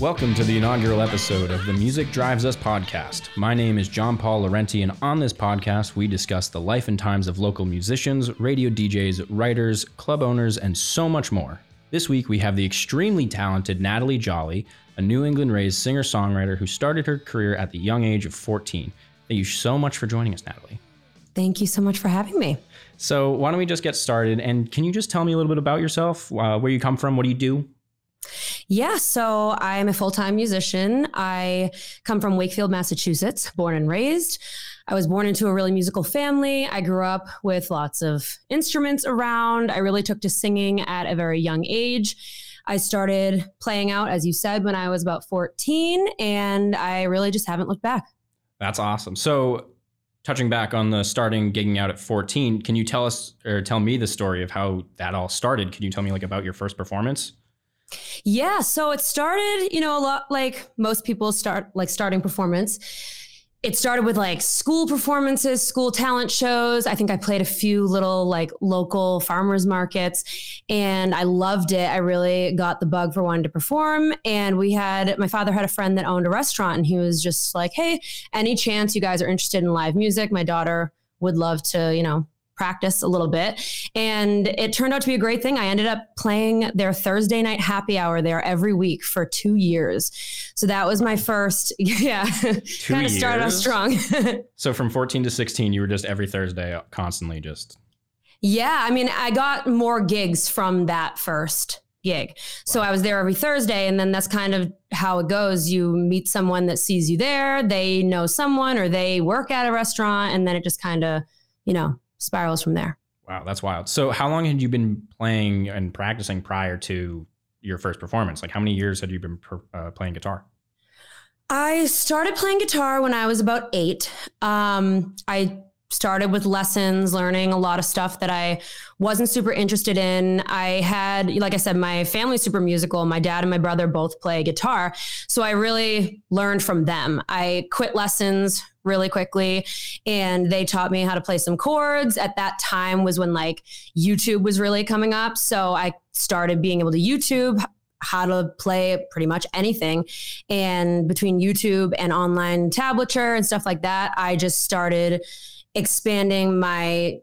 Welcome to the inaugural episode of the Music Drives Us podcast. My name is John Paul Laurenti, and on this podcast, we discuss the life and times of local musicians, radio DJs, writers, club owners, and so much more. This week, we have the extremely talented Natalie Joly, a New England raised singer songwriter who started her career at the young age of 14. Thank you so much for joining us, Natalie. Thank you so much for having me. So, why don't we just get started? And can you just tell me a little bit about yourself, uh, where you come from, what do you do? Yeah, so I'm a full time musician. I come from Wakefield, Massachusetts, born and raised. I was born into a really musical family. I grew up with lots of instruments around. I really took to singing at a very young age. I started playing out, as you said, when I was about 14, and I really just haven't looked back. That's awesome. So, touching back on the starting gigging out at 14, can you tell us or tell me the story of how that all started? Can you tell me like about your first performance? Yeah, so it started, you know, a lot like most people start like starting performance. It started with like school performances, school talent shows. I think I played a few little like local farmers markets and I loved it. I really got the bug for wanting to perform. And we had my father had a friend that owned a restaurant and he was just like, Hey, any chance you guys are interested in live music? My daughter would love to, you know, practice a little bit. And it turned out to be a great thing. I ended up playing their Thursday night happy hour there every week for two years. So that was my first, yeah, kind of started off strong. so from 14 to 16, you were just every Thursday constantly just. Yeah. I mean, I got more gigs from that first gig. Wow. So I was there every Thursday. And then that's kind of how it goes. You meet someone that sees you there, they know someone or they work at a restaurant. And then it just kind of, you know, spirals from there. Wow, that's wild. So, how long had you been playing and practicing prior to your first performance? Like, how many years had you been uh, playing guitar? I started playing guitar when I was about eight. Um, I started with lessons, learning a lot of stuff that I wasn't super interested in. I had, like I said, my family's super musical. My dad and my brother both play guitar. So I really learned from them. I quit lessons really quickly and they taught me how to play some chords. At that time was when like YouTube was really coming up. So I started being able to YouTube how to play pretty much anything. And between YouTube and online tablature and stuff like that, I just started expanding my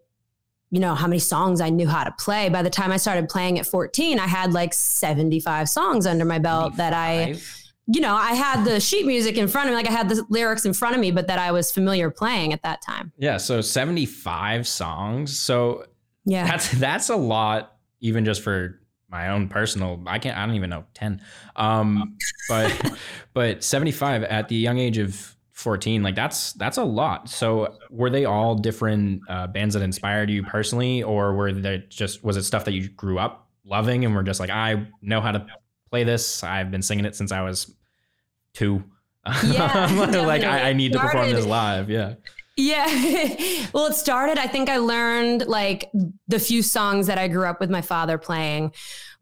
you know how many songs I knew how to play. By the time I started playing at 14, I had like 75 songs under my belt 75? that I you know, I had the sheet music in front of me, like I had the lyrics in front of me, but that I was familiar playing at that time. Yeah, so 75 songs. So yeah. That's that's a lot even just for my own personal I can't I don't even know 10. Um but but 75 at the young age of 14 like that's that's a lot. So were they all different uh, bands that inspired you personally or were they just was it stuff that you grew up loving and were just like i know how to play this. I've been singing it since i was two. Yeah, like I, I, need to perform this live yeah. Yeah. well, it started, I think I learned like the few songs that I grew up with my father playing,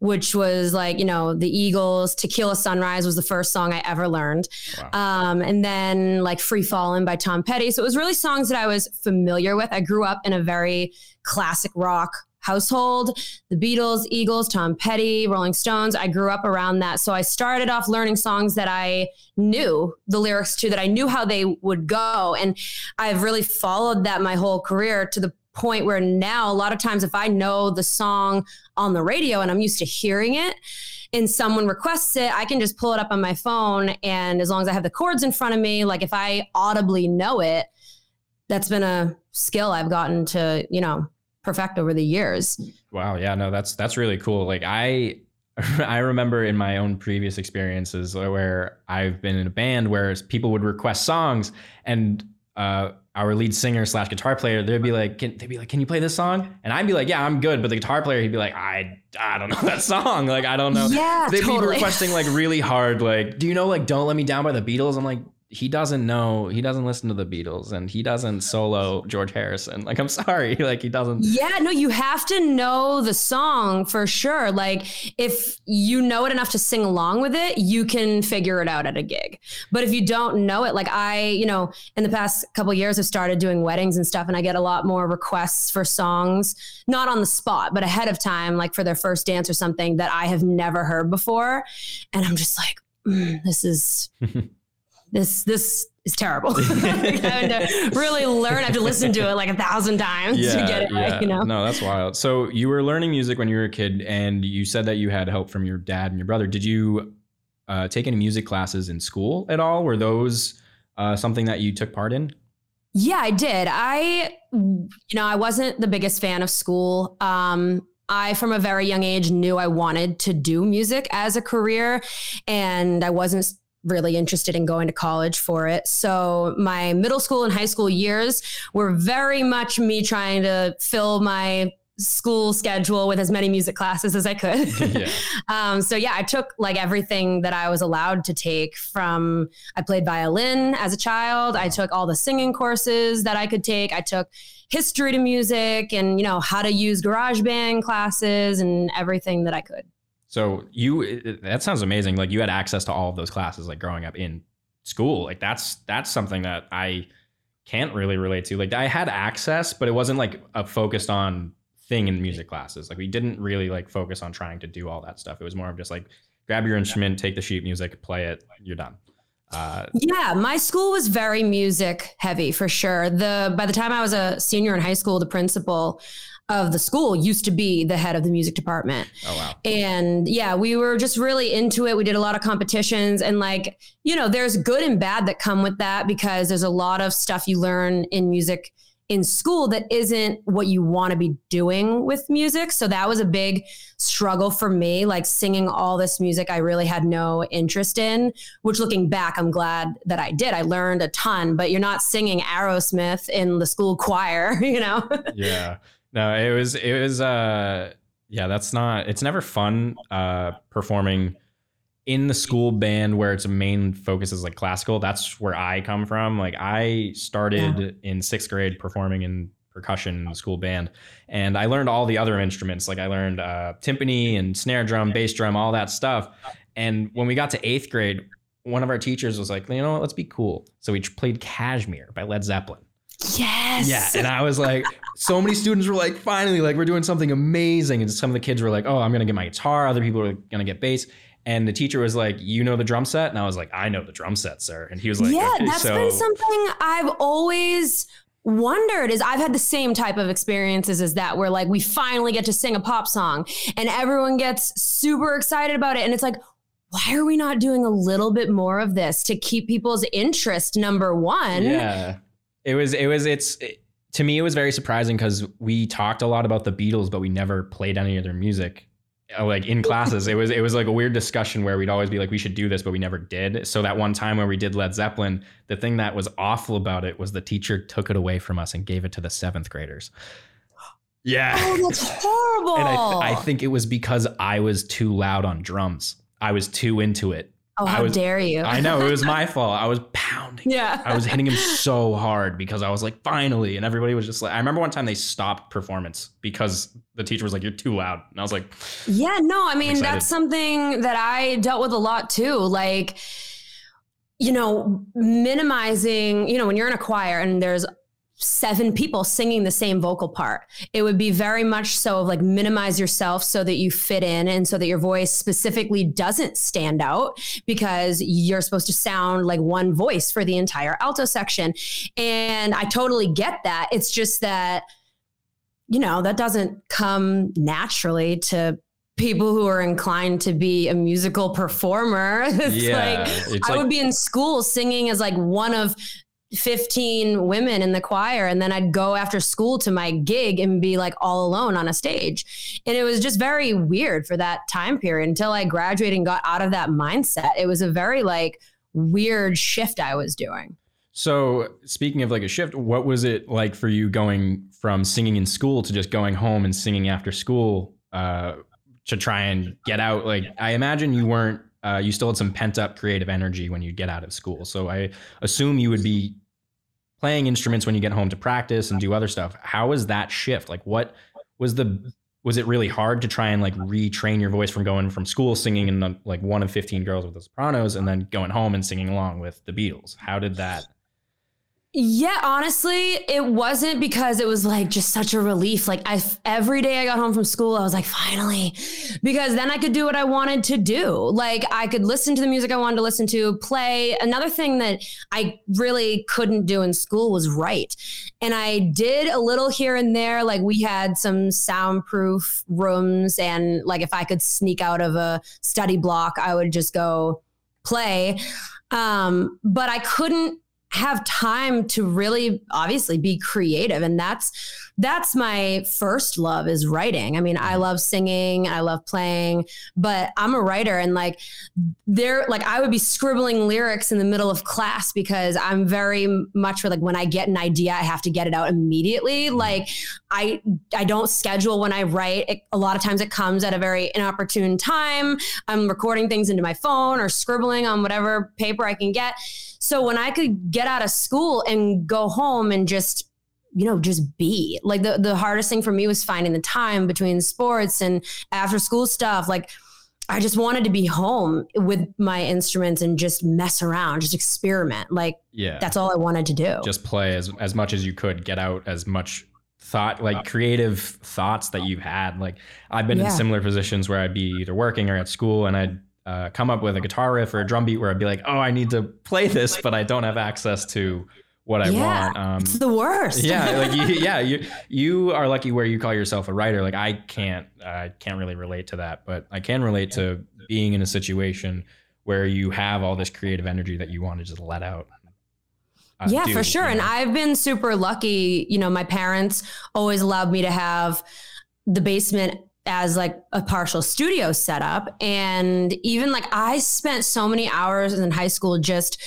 which was like, you know, the Eagles, Tequila Sunrise was the first song I ever learned. Wow. Um, and then like Free Fallin' by Tom Petty. So it was really songs that I was familiar with. I grew up in a very classic rock household the Beatles, Eagles, Tom Petty, Rolling Stones. I grew up around that. So I started off learning songs that I knew the lyrics to, that I knew how they would go. And I've really followed that my whole career to the point where now a lot of times if I know the song on the radio and I'm used to hearing it, and someone requests it, I can just pull it up on my phone. And as long as I have the chords in front of me, like if I audibly know it, that's been a skill I've gotten to, you know, perfect over the years. Wow. Yeah. No, that's that's really cool. Like I I remember in my own previous experiences where I've been in a band where people would request songs and uh, our lead singer slash guitar player, they'd be like, can, they'd be like, can you play this song? And I'd be like, yeah, I'm good. But the guitar player, he'd be like, I, I don't know that song. Like, I don't know. Yeah, they'd totally. be requesting like really hard, like, do you know like "Don't Let Me Down" by the Beatles? I'm like, he doesn't know he doesn't listen to the beatles and he doesn't solo george harrison. Like i'm sorry like he doesn't yeah no you have to know the song for sure. Like if you know it enough to sing along with it you can figure it out at a gig. But if you don't know it like i you know in the past couple years i've started doing weddings and stuff and i get a lot more requests for songs not on the spot but ahead of time like for their first dance or something that i have never heard before. And i'm just like mm, this is this this is terrible. having to really learn. I have to listen to it like a thousand times yeah, to get it yeah. right. You know. No, that's wild. So you were learning music when you were a kid, and you said that you had help from your dad and your brother. Did you uh, take any music classes in school at all? Were those uh, something that you took part in? Yeah, I did. I, you know, I wasn't the biggest fan of school. Um, I, from a very young age, knew I wanted to do music as a career, and I wasn't really interested in going to college for it. So my middle school and high school years were very much me trying to fill my school schedule with as many music classes as I could. yeah. Um, so yeah, I took like everything that I was allowed to take from, I played violin as a child. I took all the singing courses that I could take. I took history to music and, you know, how to use GarageBand classes and everything that I could. So you, that sounds amazing. Like you had access to all of those classes, like growing up in school. Like that's, that's something that I can't really relate to. Like I had access, but it wasn't like a focused on thing in music classes. Like we didn't really like focus on trying to do all that stuff. It was more of just like grab your instrument, take the sheet music, play it, you're done. Uh, yeah, my school was very music heavy for sure. The by the time I was a senior in high school, the principal of the school used to be the head of the music department. Oh wow. And yeah, we were just really into it. We did a lot of competitions and like, you know, there's good and bad that come with that because there's a lot of stuff you learn in music in school that isn't what you want to be doing with music. So that was a big struggle for me, like singing all this music I really had no interest in, which looking back, I'm glad that I did. I learned a ton, but you're not singing Aerosmith in the school choir, you know? yeah. No, it was, it was, uh, yeah, that's not, it's never fun, uh, performing in the school band where its main focus is like classical that's where i come from like i started yeah. in sixth grade performing in percussion in the school band and i learned all the other instruments like i learned uh, timpani and snare drum bass drum all that stuff and when we got to eighth grade one of our teachers was like you know what let's be cool so we played Kashmir by led zeppelin Yes. Yeah. And I was like, so many students were like, finally, like, we're doing something amazing. And some of the kids were like, oh, I'm going to get my guitar. Other people were going to get bass. And the teacher was like, "You know the drum set?" And I was like, "I know the drum set, sir." And he was like, "Yeah, okay, that's so- been something I've always wondered is I've had the same type of experiences as that where like we finally get to sing a pop song and everyone gets super excited about it and it's like why are we not doing a little bit more of this to keep people's interest number 1 yeah it was it was it's it, to me it was very surprising cuz we talked a lot about the Beatles but we never played any of their music uh, like in classes. It was it was like a weird discussion where we'd always be like we should do this but we never did. So that one time where we did led zeppelin the thing that was awful about it was the teacher took it away from us and gave it to the seventh graders. Yeah. Oh that's horrible. And I, th- I think it was because i was too loud on drums. I was too into it Oh, how was, dare you? I know it was my fault. I was pounding. Yeah. I was hitting him so hard because I was like, finally. And everybody was just like, I remember one time they stopped performance because the teacher was like, you're too loud. And I was like, yeah, no, I mean, that's something that I dealt with a lot too. Like, you know, minimizing, you know, when you're in a choir and there's seven people singing the same vocal part. It would be very much so of like minimize yourself so that you fit in and so that your voice specifically doesn't stand out because you're supposed to sound like one voice for the entire alto section. And I totally get that. It's just that, you know, that doesn't come naturally to people who are inclined to be a musical performer. It's yeah, like it's I like, would be in school singing as like one of 15 women in the choir and then I'd go after school to my gig and be like all alone on a stage. And it was just very weird for that time period until I graduated and got out of that mindset. It was a very like weird shift I was doing. So, speaking of like a shift, what was it like for you going from singing in school to just going home and singing after school uh, to try and get out? Like, I imagine you weren't, uh, you still had some pent up creative energy when you get out of school. So, I assume you would be playing instruments when you get home to practice and do other stuff. How was that shift? Like, what was the, was it really hard to try and like retrain your voice from going from school singing in like one of 15 girls with the sopranos and then going home and singing along with the Beatles? How did that? Yeah, honestly, it wasn't because it was like just such a relief. Like I every day I got home from school, I was like, finally, because then I could do what I wanted to do. Like I could listen to the music I wanted to listen to, play. Another thing that I really couldn't do in school was write. And I did a little here and there. Like we had some soundproof rooms and like if I could sneak out of a study block, I would just go play. Um, but I couldn't have time to really obviously be creative. And that's that's my first love is writing. I mean i love singing i love playing but i'm a writer and like there like i would be scribbling lyrics in the middle of class because i'm very much for like when i get an idea i have to get it out immediately. Mm-hmm. like i i don't schedule when i write. It, a lot of times it comes at a very inopportune time. I'm recording things into my phone or scribbling on whatever paper i can get so when I could get out of school and go home and just you know just be like the the hardest thing for me was finding the time between sports and after school stuff like I just wanted to be home with my instruments and just mess around, just experiment. Like, yeah, that's all I wanted to do. Just play as as much as you could, get out as much thought, like uh, creative thoughts that you've had. Like, I've been yeah. in similar positions where I'd be either working or at school, and I'd uh, come up with a guitar riff or a drum beat where I'd be like, oh, I need to play this, but I don't have access to what I yeah, want. Um, it's the worst. yeah, like you, yeah, you you are lucky where you call yourself a writer. Like I can't, I can't really relate to that, but I can relate to being in a situation where you have all this creative energy that you want to just let out. Uh, yeah, do, for sure. You know? And I've been super lucky. You know, my parents always allowed me to have the basement as like a partial studio setup. And even like I spent so many hours in high school just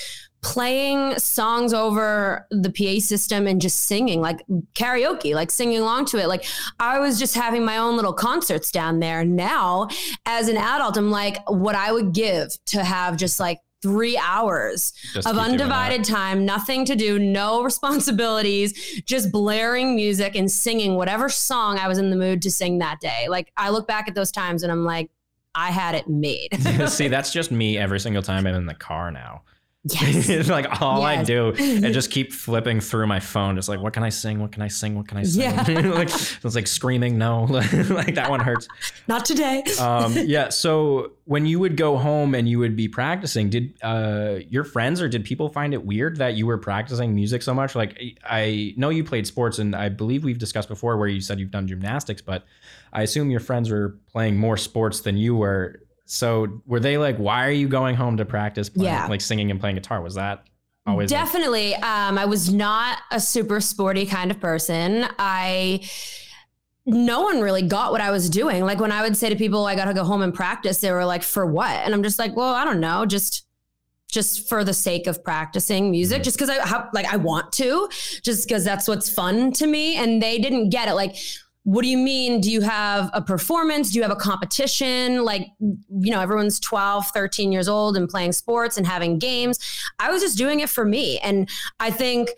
playing songs over the PA system and just singing like karaoke, like singing along to it. Like I was just having my own little concerts down there. Now, as an adult, I'm like, what I would give to have just like three hours just of undivided time, nothing to do, no responsibilities, just blaring music and singing whatever song I was in the mood to sing that day. Like I look back at those times and I'm like, I had it made. See, that's just me every single time I'm in the car now. Yes. it's like all yes. I do and just keep flipping through my phone. Just like, what can I sing? What can I sing? What can I sing? Yeah. like it's like screaming, no, like that one hurts. Not today. um, yeah. So when you would go home and you would be practicing, did uh, your friends or did people find it weird that you were practicing music so much? Like I know you played sports and I believe we've discussed before where you said you've done gymnastics, but I assume your friends were playing more sports than you were so were they like, why are you going home to practice playing, yeah. like singing and playing guitar? Was that always definitely? Like- um, I was not a super sporty kind of person. I no one really got what I was doing. Like when I would say to people, I got to go home and practice, they were like, for what? And I'm just like, well, I don't know, just just for the sake of practicing music, mm-hmm. just because I have, like I want to, just because that's what's fun to me. And they didn't get it. Like what do you mean? Do you have a performance? Do you have a competition? Like, you know, everyone's 12, 13 years old and playing sports and having games. I was just doing it for me. And I think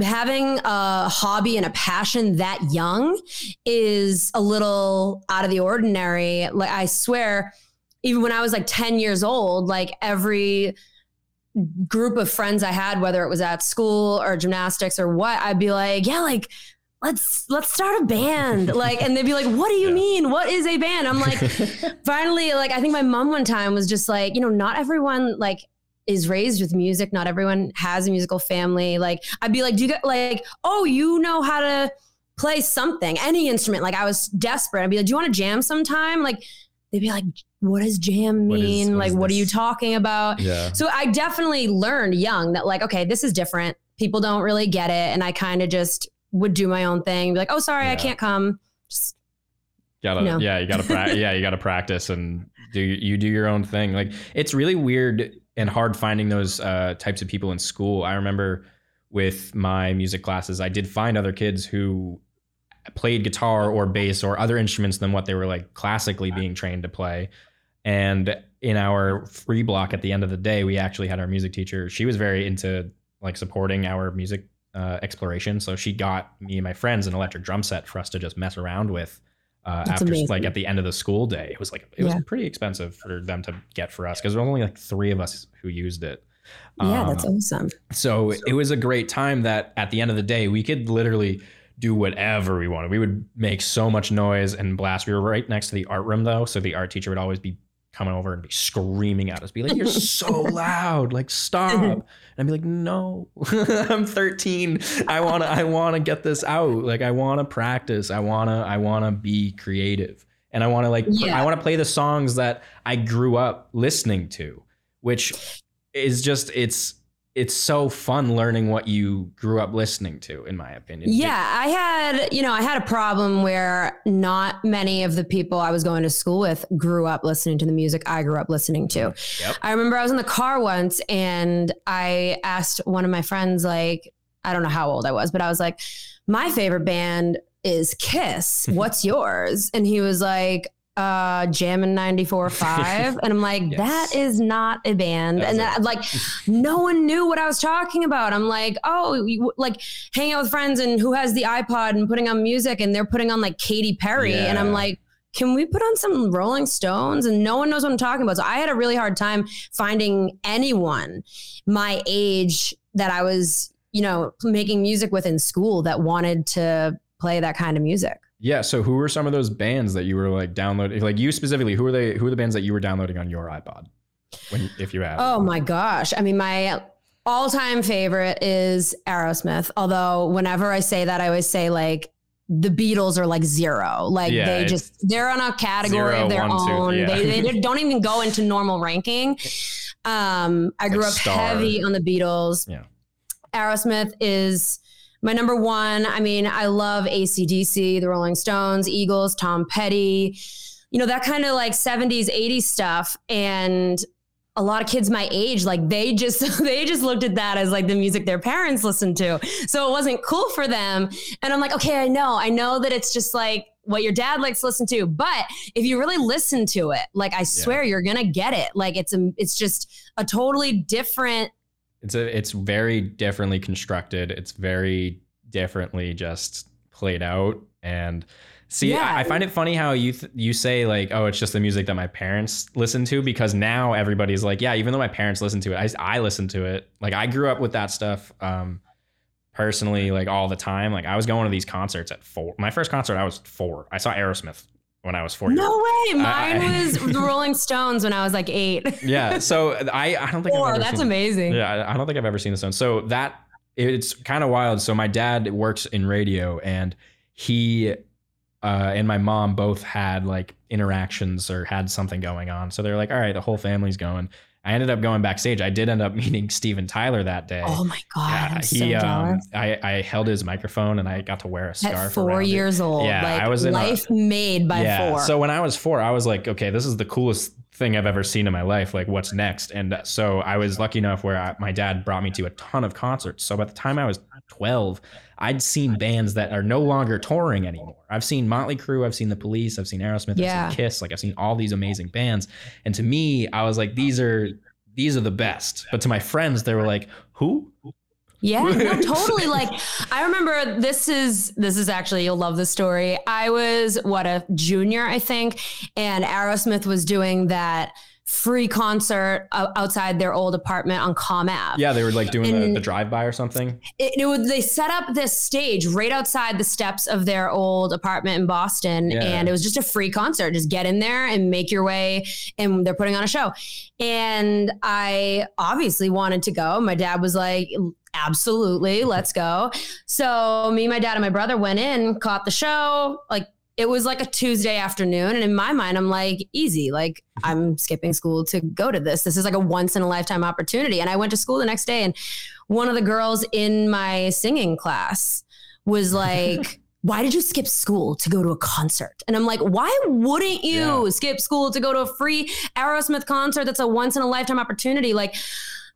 having a hobby and a passion that young is a little out of the ordinary. Like, I swear, even when I was like 10 years old, like every group of friends I had, whether it was at school or gymnastics or what, I'd be like, yeah, like, let's let's start a band. Like and they'd be like what do you yeah. mean? What is a band? I'm like finally like i think my mom one time was just like you know not everyone like is raised with music. Not everyone has a musical family. Like i'd be like do you get like oh you know how to play something any instrument. Like i was desperate. I'd be like do you want to jam sometime? Like they'd be like what does jam mean? what is, what like what are you talking about? Yeah. so i definitely learned young that like okay this is different. People don't really get it. And i kind of just would do my own thing, be like, oh, sorry, yeah. I can't come. Just, gotta, know. yeah, you gotta, pra- yeah, you gotta practice and do you do your own thing. Like it's really weird and hard finding those uh, types of people in school. I remember with my music classes, I did find other kids who played guitar or bass or other instruments than what they were like classically being trained to play. And in our free block at the end of the day, we actually had our music teacher. She was very into like supporting our music uh, exploration. So she got me and my friends an electric drum set for us to just mess around with. Uh, after amazing. like at the end of the school day, it was like it yeah. was pretty expensive for them to get for us because there was only like three of us who used it. Yeah, that's Um, awesome. so it was a great time that at the end of the day, we could literally do whatever we wanted. We would make so much noise and blast. We were right next to the art room though. So the art teacher would always be coming over and be screaming at us, be like, You're so loud, like stop. And I'd be like, No, I'm 13. I wanna I wanna get this out. Like I wanna practice. I wanna I wanna be creative. And I wanna like Yeah. I wanna play the songs that I grew up listening to, which is just it's it's so fun learning what you grew up listening to in my opinion Yeah, I had, you know, I had a problem where not many of the people I was going to school with grew up listening to the music I grew up listening to. Yep. I remember I was in the car once and I asked one of my friends, like, I don't know how old I was, but I was like, my favorite band is Kiss. What's yours? And he was like, uh Jammin' 94.5 and I'm like Yes. that is not a band That's and that like no one knew what I was talking about I'm like oh you, like hanging out with friends and who has the iPod and putting on music and they're putting on like Katy Perry and I'm like can we put on some Rolling Stones? And no one knows what I'm talking about. So I had a really hard time finding anyone my age that I was, you know, making music with in school that wanted to play that kind of music. Yeah so who were some of those bands that you were like downloading like you specifically who are they who are the bands that you were downloading on your ipod when if you had Oh my gosh. I mean, my all time favorite is Aerosmith. Although, whenever I say that, I always say like, the Beatles are like zero. Like Yeah, they just they're on a category zero, of their one, two, own. yeah. They, they don't even go into normal ranking. Um, I grew Like up Star. heavy on the Beatles. Yeah. Aerosmith is my number one. I mean, I love ACDC, the Rolling Stones, Eagles, Tom Petty, you know, that kind of like 70s, 80s stuff. And a lot of kids my age, like they just they just looked at that as like the music their parents listened to. So it wasn't cool for them. And I'm like, okay, I know. I know that it's just like what your dad likes to listen to. But if you really listen to it, like I swear you're gonna get it. Like it's a it's just a totally different it's a it's very differently constructed. It's very differently just played out. And see Yeah. I, I find it funny how you th- you say like oh it's just the music that my parents listen to because now everybody's like yeah even though my parents listen to it i, I listen to it. Like i grew up with that stuff um personally like all the time. Like i was going to these concerts at four. My first concert i was four. I saw aerosmith when i was four years No way. Mine I- was the Rolling Stones when I was like eight. yeah so i i don't think Four. That's seen- amazing. yeah, I- I don't think I've ever seen the Stones. So that it's kind of wild. So my dad works in radio, and he uh, and my mom both had like interactions or had something going on. So they're like, all right, the whole family's going. I ended up going backstage. I did end up meeting Steven Tyler that day. Oh my god, Yeah, I'm so he, um. I, I held his microphone and I got to wear a scarf. At four around it. years old, Yeah, like I was in a- life made by yeah. four. So when I was four, I was like, okay, this is the coolest thing I've ever seen in my life. Like, what's next? And uh, so I was lucky enough where I, my dad brought me to a ton of concerts. So by the time I was 12, I'd seen bands that are no longer touring anymore. I've seen Motley Crue, I've seen The Police, I've seen Aerosmith, Yeah. I've seen Kiss, like I've seen all these amazing bands. And to me, I was like, these are these are the best. But to my friends, they were like, who? Yeah, no, totally. Like I remember this is this is actually you'll love the story. I was what a junior, I think, and Aerosmith was doing that free concert outside their old apartment on Comm Ave. Yeah, they were like doing the, the drive-by or something. It, it would, they set up this stage right outside the steps of their old apartment in Boston, Yeah. and it was just a free concert. Just get in there and make your way, and they're putting on a show. And I obviously wanted to go. My dad was like, absolutely, let's go. So me, my dad, and my brother went in, caught the show. Like it was like a Tuesday afternoon. And in my mind, I'm like, easy. Like mm-hmm. I'm skipping school to go to this. This is like a once in a lifetime opportunity. And I went to school the next day and one of the girls in my singing class was like, why did you skip school to go to a concert? And I'm like, why wouldn't you Yeah. skip school to go to a free Aerosmith concert that's a once in a lifetime opportunity? Like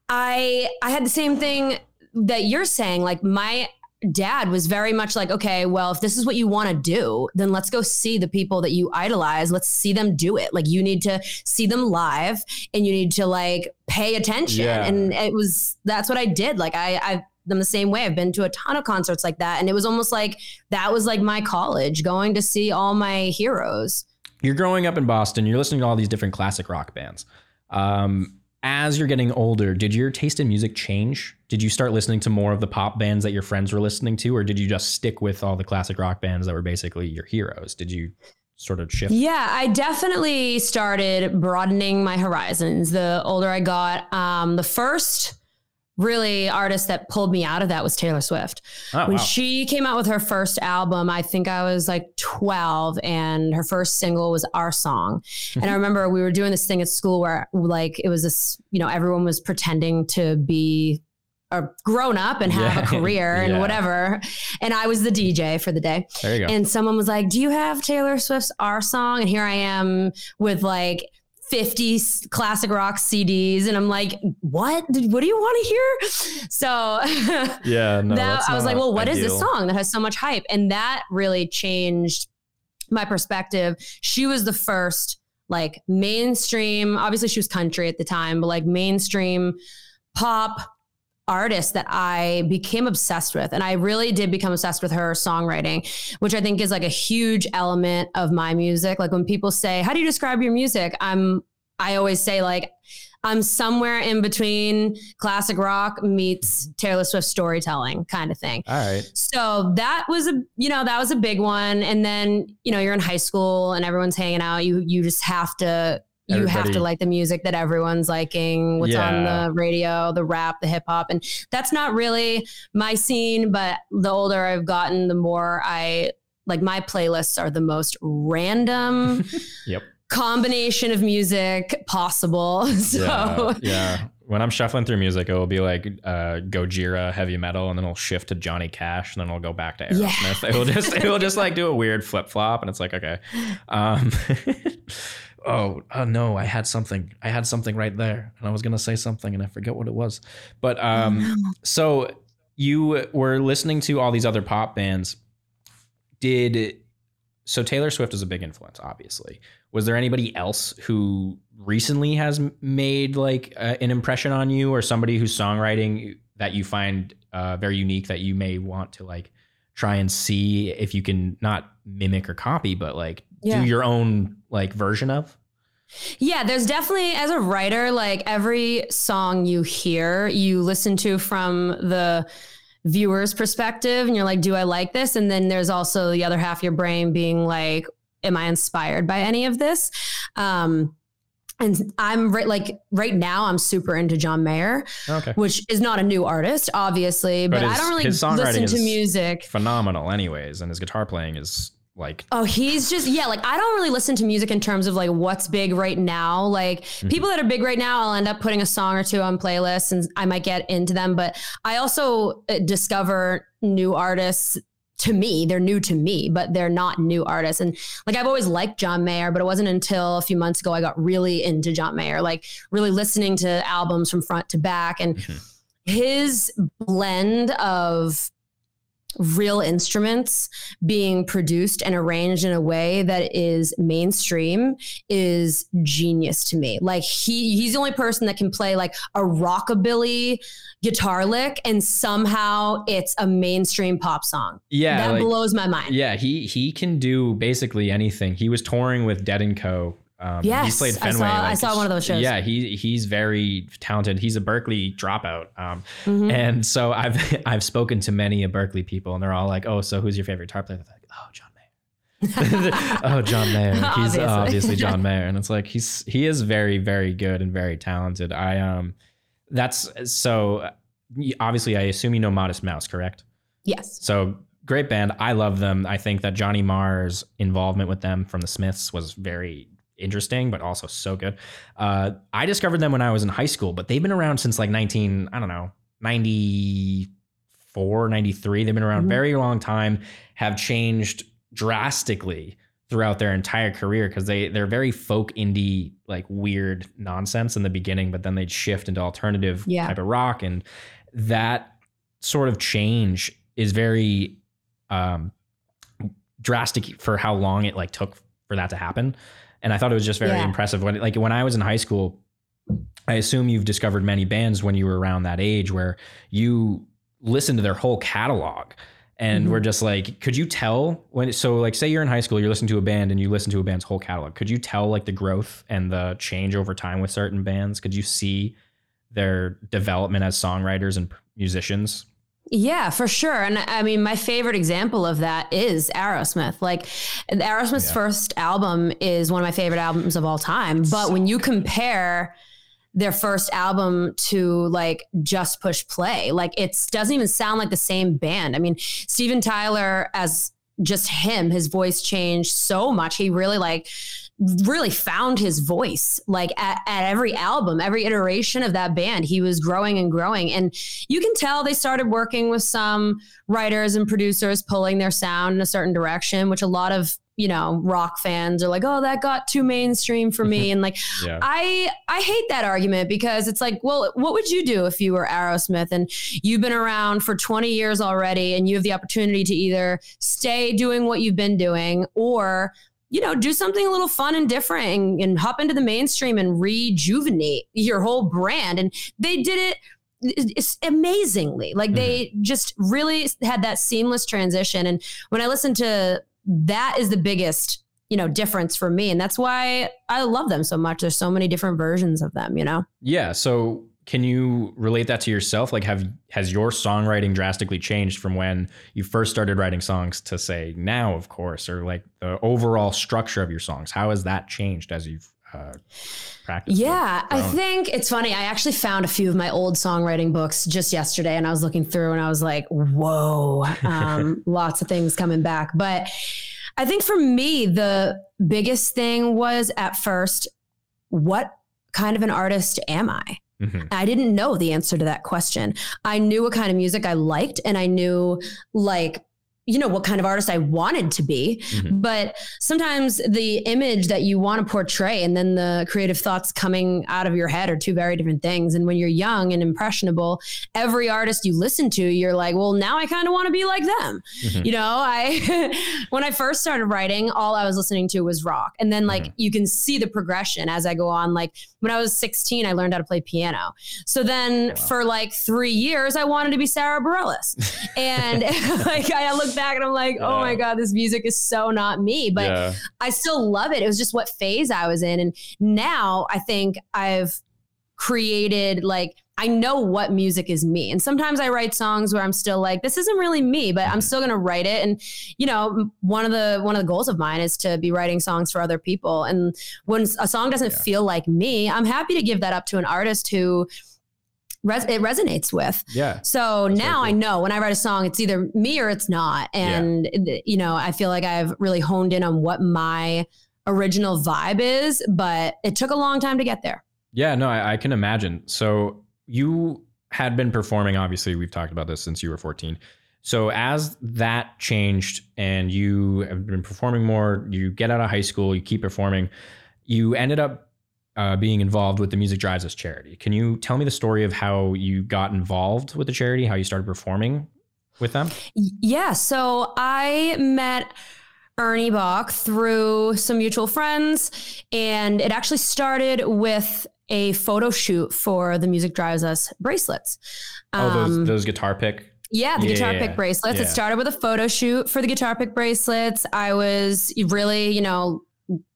I I had the same thing that you're saying. Like my dad was very much like, okay, well, if this is what you want to do, then let's go see the people that you idolize. Let's see them do it. Like you need to see them live and you need to like pay attention. Yeah. And it was that's what I did. Like I I I'm the same way. I've been to a ton of concerts like that. And it was almost like that was like my college, going to see all my heroes. you're growing up in Boston, you're listening to all these different classic rock bands. Um, as you're getting older, did your taste in music change? Did you start listening to more of the pop bands that your friends were listening to, or did you just stick with all the classic rock bands that were basically your heroes? Did you sort of shift? Yeah, I definitely started broadening my horizons the older I got. Um, the first really artist that pulled me out of that was Taylor Swift. Oh, when wow. she came out with her first album, I think I was like 12 and her first single was Our Song. and I mm-hmm. remember we were doing this thing at school where like it was this, you know, everyone was pretending to be a grown up and have yeah. a career and yeah. whatever. And I was the DJ for the day. There you go. And someone was like, "Do you have Taylor Swift's Our Song?" And here I am with like 50 classic rock CDs. And I'm like, what? What do you want to hear? So yeah, no, that, I was like, well, what ideal. is this song that has so much hype? And that really changed my perspective. She was the first like mainstream, obviously she was country at the time, but like mainstream pop artist that I became obsessed with. And I really did become obsessed with her songwriting, which I think is like a huge element of my music. Like when people say, How do you describe your music? I'm, I always say, like, I'm somewhere in between classic rock meets Taylor Swift storytelling kind of thing. All right. So that was a, you know, that was a big one. And then, you know, you're in high school and everyone's hanging out. You, you just have to you have to like the music that everyone's liking, what's yeah. on the radio, the rap, the hip hop. And that's not really my scene, but the older I've gotten, the more I like my playlists are the most random yep. combination of music possible. So yeah, yeah. When I'm shuffling through music, it will be like uh, Gojira heavy metal, and then it'll shift to Johnny Cash, and then it'll go back to Aerosmith. Yeah. It will just it will just like do a weird flip flop, and it's like okay. Um, oh, oh no, I had something. I had something right there, and I was gonna say something, and I forget what it was. But oh, um, oh, no. so you were listening to all these other pop bands. Did so? Taylor Swift is a big influence, obviously. Was there anybody else who recently has made like uh, an impression on you, or somebody whose songwriting that you find uh, very unique that you may want to like try and see if you can not mimic or copy, but like yeah. do your own like version of? Yeah, there's definitely as a writer, like every song you hear, you listen to from the viewer's perspective and you're like, do I like this? And then there's also the other half of your brain being like, am I inspired by any of this? Um, and I'm right like right now I'm super into John Mayer, okay. which is not a new artist, obviously, but, but his, I don't really listen to music. Phenomenal, anyways, and his guitar playing is like oh he's just yeah like i don't really listen to music in terms of like what's big right now like mm-hmm. people that are big right now i'll end up putting a song or two on playlists and i might get into them but i also uh, discover new artists to me they're new to me but they're not new artists and like i've always liked john mayer but it wasn't until a few months ago i got really into john mayer like really listening to albums from front to back and mm-hmm. his blend of real instruments being produced and arranged in a way that is mainstream is genius to me. Like he he's the only person that can play like a rockabilly guitar lick and somehow it's a mainstream pop song. Yeah. That like, blows my mind. Yeah, he he can do basically anything. He was touring with Dead and Co um, yes, he's played Fenway. I saw, like, I saw, one of those shows. Yeah, he he's very talented. He's a Berklee dropout, um, mm-hmm. and so I've I've spoken to many of Berklee people, and they're all like, "Oh, so who's your favorite guitar player?" They're like, "Oh, John Mayer." oh, John Mayer. He's obviously. obviously John Mayer, and it's like he's he is very very good and very talented. I um, that's so obviously I assume you know Modest Mouse, correct? Yes. So great band. I love them. I think that Johnny Marr's involvement with them from the Smiths was very interesting, but also so good. Uh, I discovered them when I was in high school, but they've been around since like 19, I don't know, 94, 93. They've been around mm-hmm. very long time, have changed drastically throughout their entire career because they they're very folk indie like weird nonsense in the beginning but then they'd shift into alternative yeah. type of rock and that sort of change is very um drastic for how long it like took for that to happen and I thought it was just very yeah. impressive. When like when I was in high school, I assume you've discovered many bands when you were around that age where you listened to their whole catalog and Mhm. we're just like, could you tell when? So like, say you're in high school, you're listening to a band, and you listen to a band's whole catalog. Could you tell like the growth and the change over time with certain bands? Could you see their development as songwriters and musicians? Yeah, for sure. And I mean, my favorite example of that is Aerosmith. Like, Aerosmith's Yeah. first album is one of my favorite albums of all time. But when you compare their first album to like Just Push Play, like it doesn't even sound like the same band. I mean, Steven Tyler as just him, his voice changed so much. He really like really found his voice like at, at every album every iteration of that band. He was growing and growing. And you can tell they started working with some writers and producers pulling their sound in a certain direction which a lot of you know rock fans are like oh that got too mainstream for me. And like Yeah. I I hate that argument because it's like, well, what would you do if you were Aerosmith and you've been around for 20 years already and you have the opportunity to either stay doing what you've been doing or you know, do something a little fun and different and, and hop into the mainstream and rejuvenate your whole brand. And they did it it's amazingly. Like they mm-hmm. just really had that seamless transition. And when I listen to that is the biggest you know difference for me and that's why i love them so much there's so many different versions of them you know Yeah. So can you relate that to yourself? Like, have has your songwriting drastically changed from when you first started writing songs to say now, of course, or like the overall structure of your songs? How has that changed as you've uh, practiced? yeah i think it's funny i actually found a few of my old songwriting books just yesterday and i was looking through and i was like whoa um, lots of things coming back but i think for me the biggest thing was at first what kind of an artist am i Mhm. I didn't know the answer to that question. I knew what kind of music I liked and I knew like you know what kind of artist I wanted to be, Mhm. but sometimes the image that you want to portray and then the creative thoughts coming out of your head are two very different things. And when you're young and impressionable, every artist you listen to, you're like, well, now I kind of want to be like them. Mhm. You know, I when I first started writing, all I was listening to was rock. And then like Mhm. you can see the progression as I go on. Like when I was 16, I learned how to play piano. So then Wow. for like three years, I wanted to be Sara Bareilles. And like I back and I'm like, oh my God, this music is so not me. But yeah. I still love it. It was just what phase I was in. And now I think I've created like I know what music is me. And sometimes I write songs where I'm still like, this isn't really me, but I'm still gonna write it. And you know, one of the one of the goals of mine is to be writing songs for other people. And when a song doesn't Yeah. feel like me, I'm happy to give that up to an artist who res- it resonates with. Yeah. So That's now very I know when I write a song, it's either me or it's not. And, you know, I feel like I've really honed in on what my original vibe is, but it took a long time to get there. Yeah, no, I, I can imagine. So you had been performing, obviously, we've talked about this since you were 14. So as that changed and you have been performing more, you get out of high school, you keep performing, you ended up uh, being involved with the Music Drives Us charity. Can you tell me the story of how you got involved with the charity, how you started performing with them? Yeah. So I met Ernie Boch through some mutual friends, and it actually started with a photo shoot for the Music Drives Us bracelets. oh, those, Um, those guitar pick. Yeah, the guitar pick bracelets. yeah. It started with a photo shoot for the guitar pick bracelets. I was really, you know,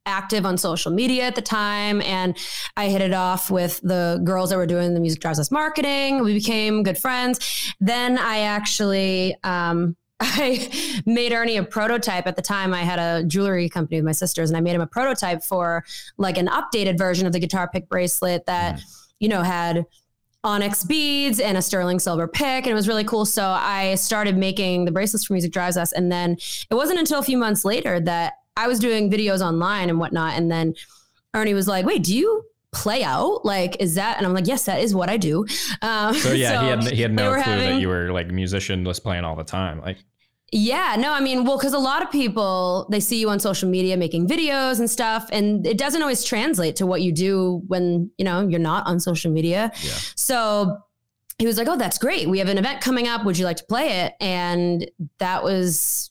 active on social media at the time and I hit it off with the girls that were doing the music drives us marketing. We became good friends. Then I actually um I made Ernie a prototype at the time. I had a jewelry company with my sisters, and I made him a prototype for like an updated version of the guitar pick bracelet that, you know, had onyx beads and a sterling silver pick and it was really cool so i started making the bracelets for music drives us and then it wasn't until a few months later that i was doing videos online and whatnot and then ernie was like wait do you play out like is that and i'm like yes that is what i do um, So yeah, he had he had no clue that you were like musician just playing all the time. Like Yeah, no, I mean, well, because a lot of people they see you on social media making videos and stuff, and it doesn't always translate to what you do when you know you're not on social media. Yeah. So he was like, "Oh, that's great. We have an event coming up. Would you like to play it?" And that was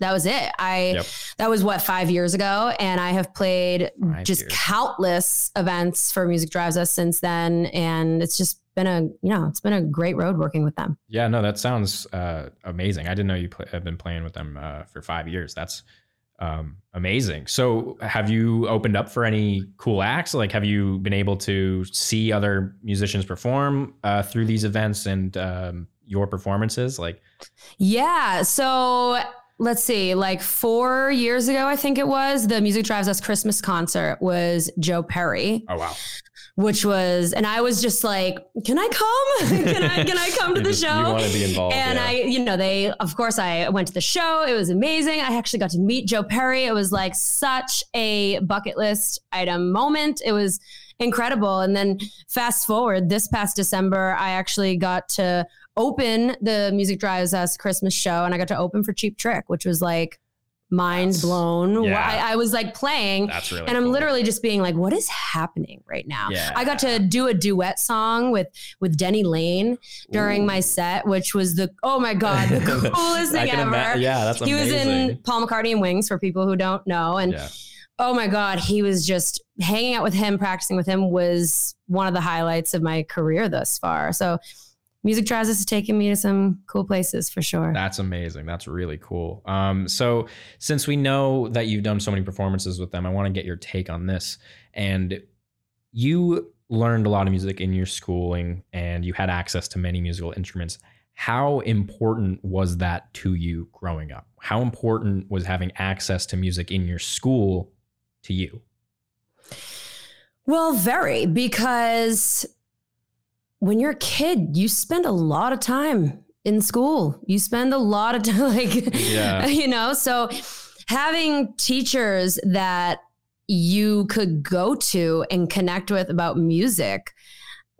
that was it. I Yep. that was what five years ago, and I have played Five just years. countless events for Music Drives Us since then, and it's just been a you know it's been a great road working with them. Yeah, no, that sounds uh, amazing. I didn't know you play, have been playing with them uh, for five years. That's um, amazing. So, have you opened up for any cool acts? Like, have you been able to see other musicians perform uh, through these events and um, your performances? Like, yeah. So let's see, like four years ago, I think it was, the Music Drives Us Christmas concert was Joe Perry. Oh wow. Which was, and I was just like, can I come? can I can I come to the just, show? You want to be involved. And yeah. I, you know, they, of course, I went to the show. It was amazing. I actually got to meet Joe Perry. It was like such a bucket list item moment. It was incredible. And then fast forward this past December, I actually got to open the Music Drives Us Christmas show and I got to open for Cheap Trick, which was like mind That's- blown. yeah. I, I was like playing That's really and I'm cool. literally just being like, what is happening right now? Yeah. I got to do a duet song with with Denny Laine during my set, which was the oh my god, the coolest thing ever. ima- yeah, that's he amazing. was in Paul McCartney and Wings for people who don't know, and yeah. oh my god, he was just hanging out with him, practicing with him was one of the highlights of my career thus far. So. Music Drives Us has taken me to some cool places for sure. That's amazing. That's really cool. Um, so since we know that you've done so many performances with them, I want to get your take on this. And you learned a lot of music in your schooling and you had access to many musical instruments. How important was that to you growing up? How important was having access to music in your school to you? Well, very, because when you're a kid, you spend a lot of time in school. You spend a lot of time, like, Yeah. you know, so having teachers that you could go to and connect with about music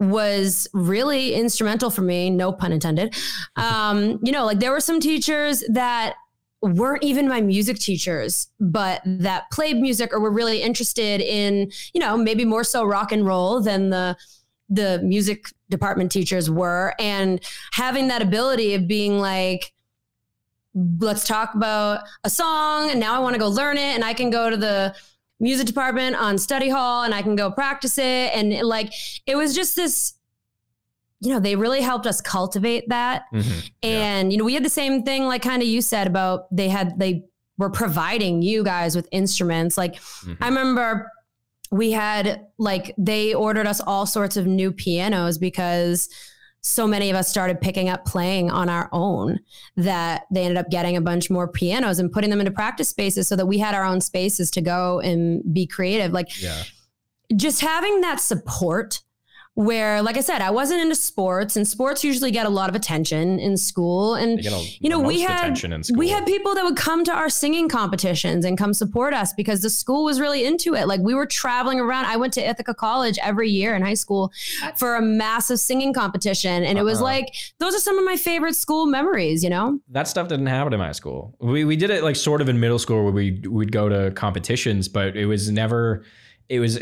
was really instrumental for me no pun intended um you know like there were some teachers that weren't even my music teachers, but that played music or were really interested in, you know, maybe more so rock and roll than the the music department teachers were and having that ability of being like let's talk about a song and now I want to go learn it and I can go to the music department on study hall and I can go practice it and like it was just this you know they really helped us cultivate that Mhm. Yeah. and you know, we had the same thing, like kind of you said about they had they were providing you guys with instruments. Like Mhm. I remember we had like they ordered us all sorts of new pianos because so many of us started picking up playing on our own that they ended up getting a bunch more pianos and putting them into practice spaces so that we had our own spaces to go and be creative. Like yeah. just having that support where like i said i wasn't into sports and sports usually get a lot of attention in school and a, you know, we had- attention in school. we had people that would come to our singing competitions and come support us because the school was really into it like we were traveling around i went to ithaca college every year in high school for a massive singing competition and it was Uh-uh. like those are some of my favorite school memories you know that stuff didn't happen in my school. We we did it like sort of in middle school where we we'd go to competitions, but it was never. It was.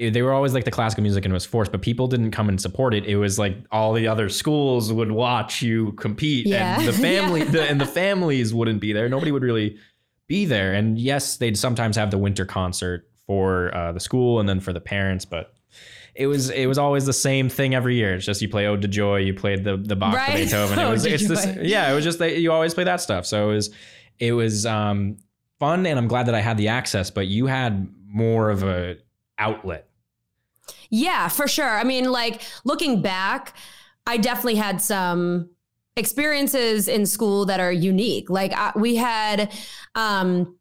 It- they were always like the classical music and it was forced, but people didn't come and support it. It was like all the other schools would watch you compete, Yeah. and the family Yeah. the, and the families wouldn't be there. Nobody would really be there. And yes, they'd sometimes have the winter concert for uh, the school and then for the parents, but it was it was always the same thing every year. It's just you play Ode to Joy, you played the the Bach, Right. Beethoven. It was to it's this yeah. It was just that you always play that stuff. So it was it was um, fun, and I'm glad that I had the access. But you had more of a outlet. Yeah, for sure. I mean, like looking back, I definitely had some experiences in school that are unique. Like I, we had, um,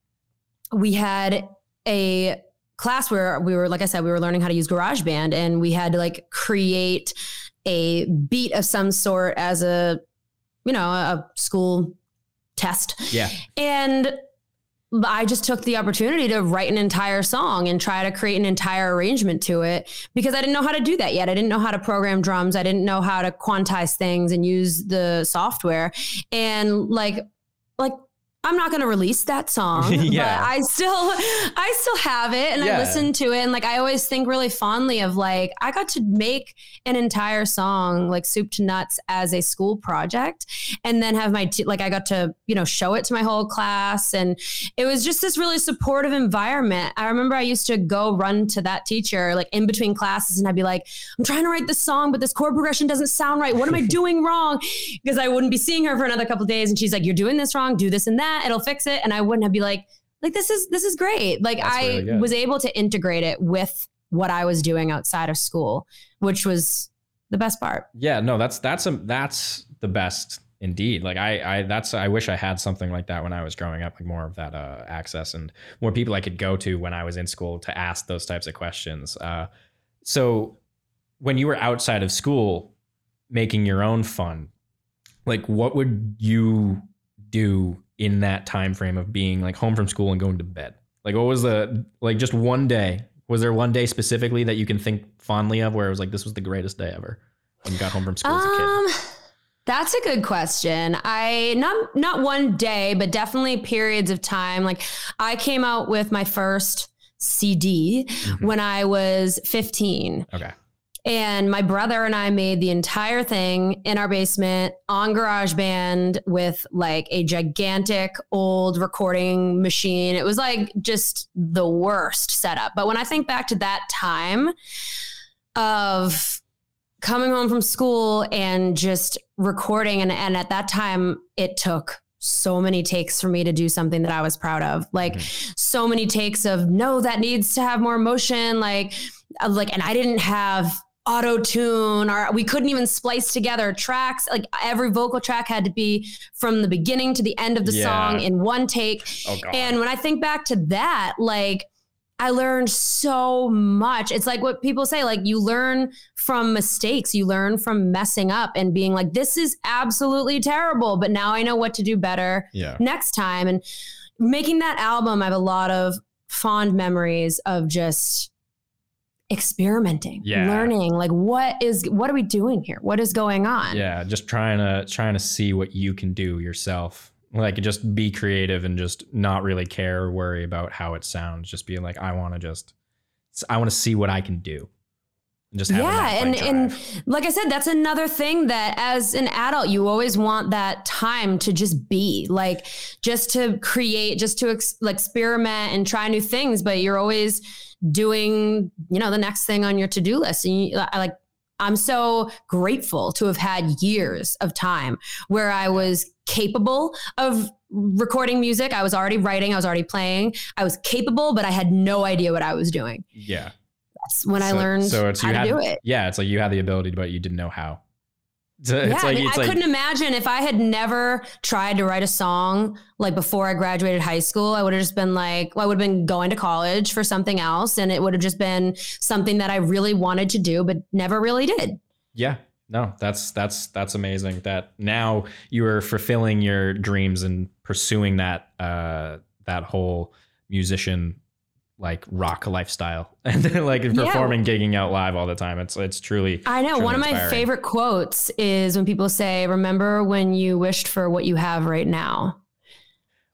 we had a class where we were, like I said, we were learning how to use GarageBand, and we had to like create a beat of some sort as a, you know, a school test. Yeah, And I just took the opportunity to write an entire song and try to create an entire arrangement to it because I didn't know how to do that yet. I didn't know how to program drums. I didn't know how to quantize things and use the software. And like, I'm not going to release that song, Yeah. but I still, I still have it and Yeah. I listen to it. And like, I always think really fondly of like, I got to make an entire song, like soup to nuts as a school project and then have my, t- like, I got to, you know, show it to my whole class. And it was just this really supportive environment. I remember I used to go run to that teacher, like in between classes and I'd be like, I'm trying to write this song, but this chord progression doesn't sound right. What am I doing wrong? Because I wouldn't be seeing her for another couple of days. And she's like, you're doing this wrong, do this and that it'll fix it and i wouldn't have be like like this is this is great like That's i really was able to integrate it with what i was doing outside of school which was the best part Yeah, no, that's that's a that's the best indeed. Like I I that's I wish I had something like that when I was growing up, like more of that uh, access and more people I could go to when I was in school to ask those types of questions. Uh, so when you were outside of school making your own fun, like what would you do in that time frame of being like home from school and going to bed? Like what was the like just one day? Was there one day specifically that you can think fondly of where it was like this was the greatest day ever when you got home from school as a kid? um that's a good question i not not one day but definitely periods of time like i came out with my first cd Mhm. when i was 15 Okay. And my brother and I made the entire thing in our basement on GarageBand with like a gigantic old recording machine. It was like just the worst setup. But when I think back to that time of coming home from school and just recording, and, and at that time, it took so many takes for me to do something that I was proud of. Like mm-hmm. so many takes of no, that needs to have more emotion. Like, like, and I didn't have auto tune or we couldn't even splice together tracks. Like every vocal track had to be from the beginning to the end of the Yeah. song in one take. Oh. And when I think back to that, like I learned so much. It's like what people say, like you learn from mistakes, you learn from messing up and being like, this is absolutely terrible, but now I know what to do better yeah. next time. And making that album, I have a lot of fond memories of just experimenting, Yeah. learning, like what is what are we doing here? What is going on? Yeah, just trying to trying to see what you can do yourself. Like just be creative and just not really care or worry about how it sounds. Just being like, I want to just, I want to see what I can do. And just yeah and like, and like i said that's another thing that as an adult you always want that time to just be like just to create just to ex- like experiment and try new things but you're always doing you know the next thing on your to-do list. And you, I like i'm so grateful to have had years of time where i was capable of recording music. I was already writing i was already playing. I was capable but i had no idea what i was doing. Yeah. That's when i learned so it's how you to had, do it Yeah, it's like you had the ability, but you didn't know how. So yeah, it's I, like mean, it's I like couldn't imagine if I had never tried to write a song like before I graduated high school. I would have just been like, well, I would have been going to college for something else, and it would have just been something that I really wanted to do, but never really did. Yeah. No, that's that's that's amazing. That now you are fulfilling your dreams and pursuing that uh that whole musician like rock lifestyle and then like performing gigging out live all the time. It's it's truly I know truly one of my favorite quotes is when people say, "Remember when you wished for what you have right now."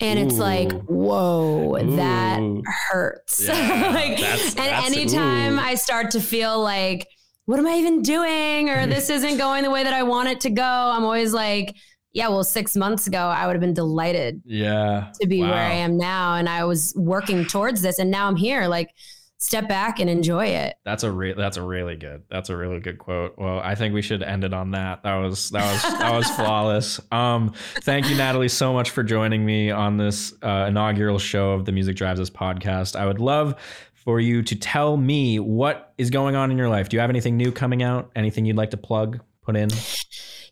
And it's like, Ooh. whoa, that hurts. Yeah, like, that's- and that's- anytime ooh. I start to feel like, what am I even doing? Or this isn't going the way that I want it to go, I'm always like, yeah, well, six months ago, I would have been delighted Yeah. to be where I am now. And I was working towards this. And now I'm here. Like, step back and enjoy it. That's a re- that's a really good. That's a really good quote. Well, I think we should end it on that. That was that was that was flawless. Um, thank you, Natalie, so much for joining me on this uh, inaugural show of the Music Drives Us podcast. I would love for you to tell me what is going on in your life. Do you have anything new coming out? Anything you'd like to plug? Put in.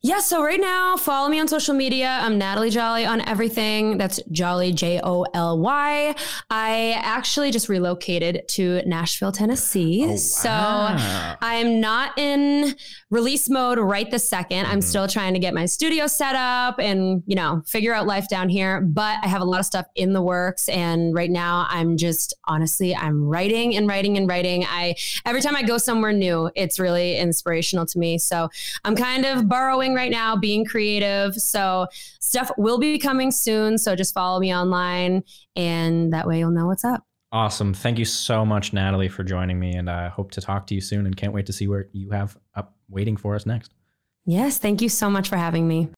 Yeah, so right now, follow me on social media. I'm Natalie Joly on everything. That's Joly, J O L Y. I actually just relocated to Nashville, Tennessee. Oh, So. I'm not in release mode right this 2nd I'm Mhm. still trying to get my studio set up and, you know, figure out life down here. But I have a lot of stuff in the works. And right now, I'm just honestly, I'm writing and writing and writing. I every time I go somewhere new, it's really inspirational to me. So I'm kind of burrowing doing right now, being creative. So stuff will be coming soon. So just follow me online and that way you'll know what's up. Awesome. Thank you so much, Natalie, for joining me. And I hope to talk to you soon and can't wait to see what you have up waiting for us next. Yes. Thank you so much for having me.